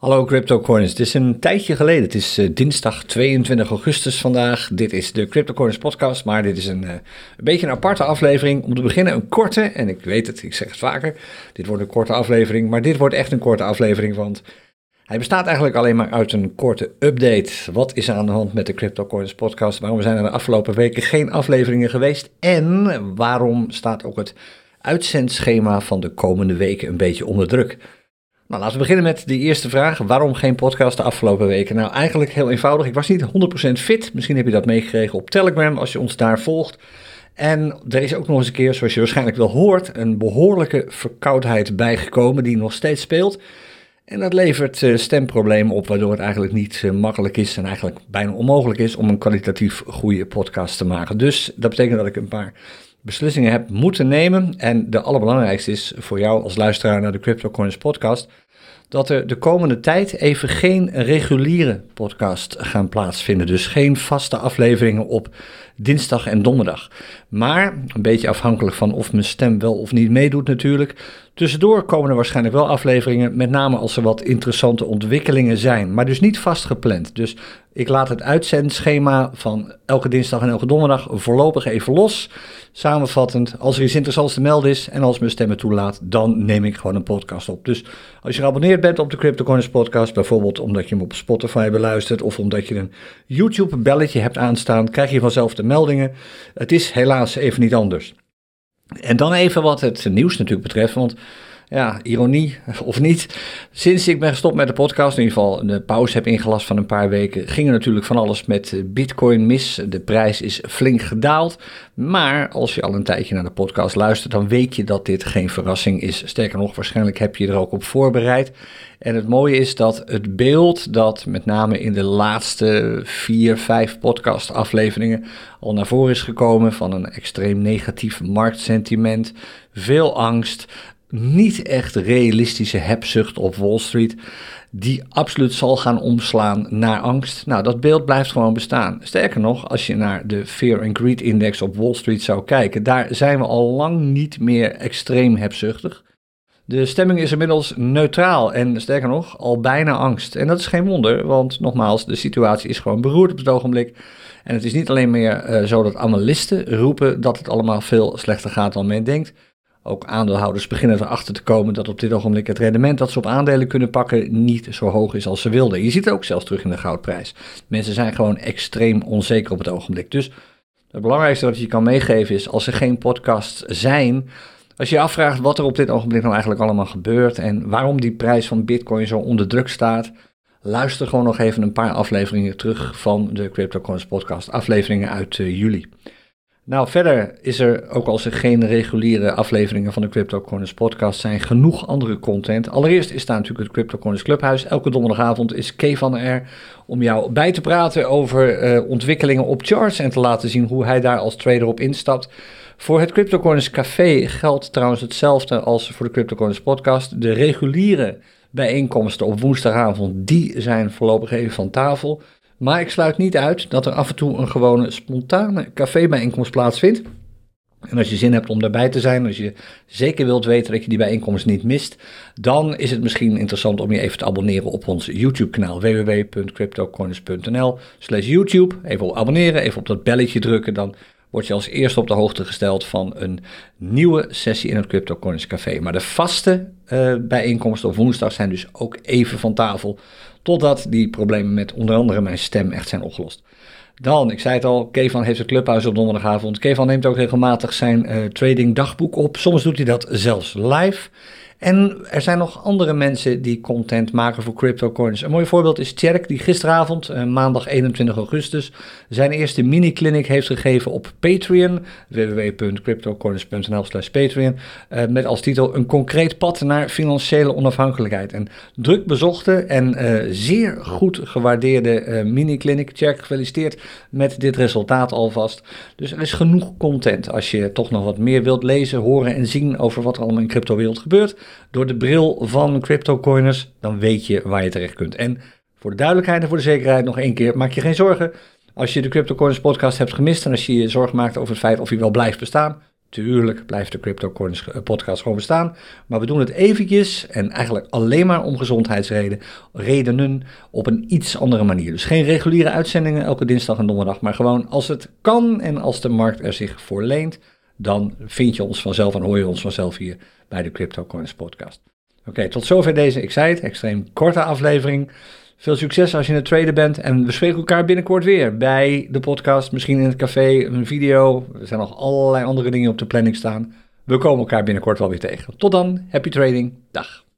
Hallo CryptoCoins, het is een tijdje geleden. Het is uh, dinsdag 22 augustus vandaag. Dit is de CryptoCoins podcast, maar dit is een, uh, een beetje een aparte aflevering. Om te beginnen een korte, en ik weet het, ik zeg het vaker, dit wordt een korte aflevering, maar dit wordt echt een korte aflevering, want hij bestaat eigenlijk alleen maar uit een korte update. Wat is er aan de hand met de CryptoCoins podcast? Waarom zijn er de afgelopen weken geen afleveringen geweest? En waarom staat ook het uitzendschema van de komende weken een beetje onder druk? Nou, laten we beginnen met de eerste vraag. Waarom geen podcast de afgelopen weken? Nou, eigenlijk heel eenvoudig. Ik was niet 100% fit. Misschien heb je dat meegekregen op Telegram als je ons daar volgt. En er is ook nog eens een keer, zoals je waarschijnlijk wel hoort, een behoorlijke verkoudheid bijgekomen die nog steeds speelt. En dat levert uh, stemproblemen op, waardoor het eigenlijk niet uh, makkelijk is en eigenlijk bijna onmogelijk is om een kwalitatief goede podcast te maken. Dus dat betekent dat ik een paar beslissingen heb moeten nemen. En de allerbelangrijkste is voor jou als luisteraar naar de CryptoCoins podcast dat er de komende tijd even geen reguliere podcast gaan plaatsvinden. Dus geen vaste afleveringen op dinsdag en donderdag. Maar, een beetje afhankelijk van of mijn stem wel of niet meedoet natuurlijk. Tussendoor komen er waarschijnlijk wel afleveringen, met name als er wat interessante ontwikkelingen zijn. Maar dus niet vastgepland. Dus ik laat het uitzendschema van elke dinsdag en elke donderdag voorlopig even los. Samenvattend, als er iets interessants te melden is en als mijn stemmen toelaat, dan neem ik gewoon een podcast op. Dus als je geabonneerd bent op de CryptoCoins podcast, bijvoorbeeld omdat je hem op Spotify beluistert of omdat je een YouTube belletje hebt aanstaan, krijg je vanzelf de meldingen. Het is helaas even niet anders. En dan even wat het nieuws natuurlijk betreft, want ja, ironie of niet. Sinds ik ben gestopt met de podcast, in ieder geval de pauze heb ingelast van een paar weken, ging er natuurlijk van alles met Bitcoin mis. De prijs is flink gedaald. Maar als je al een tijdje naar de podcast luistert, dan weet je dat dit geen verrassing is. Sterker nog, waarschijnlijk heb je er ook op voorbereid. En het mooie is dat het beeld dat met name in de laatste vier, vijf podcast-afleveringen al naar voren is gekomen van een extreem negatief marktsentiment, veel angst, niet echt realistische hebzucht op Wall Street, die absoluut zal gaan omslaan naar angst. Nou, dat beeld blijft gewoon bestaan. Sterker nog, als je naar de Fear and Greed Index op Wall Street zou kijken, daar zijn we al lang niet meer extreem hebzuchtig. De stemming is inmiddels neutraal en sterker nog, al bijna angst. En dat is geen wonder, want nogmaals, de situatie is gewoon beroerd op het ogenblik. En het is niet alleen meer uh, zo dat analisten roepen dat het allemaal veel slechter gaat dan men denkt. Ook aandeelhouders beginnen erachter te komen dat op dit ogenblik het rendement dat ze op aandelen kunnen pakken niet zo hoog is als ze wilden. Je ziet het ook zelfs terug in de goudprijs. Mensen zijn gewoon extreem onzeker op het ogenblik. Dus het belangrijkste wat je kan meegeven is als er geen podcasts zijn, als je je afvraagt wat er op dit ogenblik nou eigenlijk allemaal gebeurt en waarom die prijs van Bitcoin zo onder druk staat, luister gewoon nog even een paar afleveringen terug van de CryptoCoins podcast, afleveringen uit uh, juli. Nou, verder is er, ook als er geen reguliere afleveringen van de CryptoCoins podcast zijn, genoeg andere content. Allereerst is daar natuurlijk het CryptoCoins Clubhuis. Elke donderdagavond is Kevan er om jou bij te praten over uh, ontwikkelingen op charts en te laten zien hoe hij daar als trader op instapt. Voor het CryptoCoins Café geldt trouwens hetzelfde als voor de CryptoCoins podcast. De reguliere bijeenkomsten op woensdagavond, die zijn voorlopig even van tafel. Maar ik sluit niet uit dat er af en toe een gewone spontane cafébijeenkomst plaatsvindt. En als je zin hebt om daarbij te zijn, als je zeker wilt weten dat je die bijeenkomst niet mist, dan is het misschien interessant om je even te abonneren op ons YouTube-kanaal www.cryptocoins.nl slash YouTube. Even op abonneren, even op dat belletje drukken, dan word je als eerste op de hoogte gesteld van een nieuwe sessie in het CryptoCoins Café. Maar de vaste uh, bijeenkomsten op woensdag zijn dus ook even van tafel. Totdat die problemen met onder andere mijn stem echt zijn opgelost. Dan, ik zei het al, Kevan heeft het clubhuis op donderdagavond. Kevan neemt ook regelmatig zijn uh, trading dagboek op. Soms doet hij dat zelfs live. En er zijn nog andere mensen die content maken voor CryptoCoins. Een mooi voorbeeld is Tjerk, die gisteravond, eh, maandag 21 augustus, zijn eerste mini-clinic heeft gegeven op Patreon, www.cryptocoins.nl slash Patreon, uh, met als titel een concreet pad naar financiële onafhankelijkheid. Een druk bezochte en uh, zeer goed gewaardeerde mini-clinic. Tjerk, gefeliciteerd met dit resultaat alvast. Dus er is genoeg content als je toch nog wat meer wilt lezen, horen en zien over wat er allemaal in de cryptowereld gebeurt door de bril van CryptoCoiners, dan weet je waar je terecht kunt. En voor de duidelijkheid en voor de zekerheid nog één keer, maak je geen zorgen. Als je de CryptoCoiners podcast hebt gemist en als je je zorgen maakt over het feit of hij wel blijft bestaan, Tuurlijk blijft de Crypto Coins eh, podcast gewoon bestaan. Maar we doen het eventjes en eigenlijk alleen maar om gezondheidsredenen redenen, op een iets andere manier. Dus geen reguliere uitzendingen elke dinsdag en donderdag. Maar gewoon als het kan en als de markt er zich voor leent. Dan vind je ons vanzelf en hoor je ons vanzelf hier bij de Crypto Coins podcast. Oké, tot zover deze, ik zei het, extreem korte aflevering. Veel succes als je in het traden bent. En we spreken elkaar binnenkort weer bij de podcast. Misschien in het café, een video. Er zijn nog allerlei andere dingen op de planning staan. We komen elkaar binnenkort wel weer tegen. Tot dan, happy trading. Dag.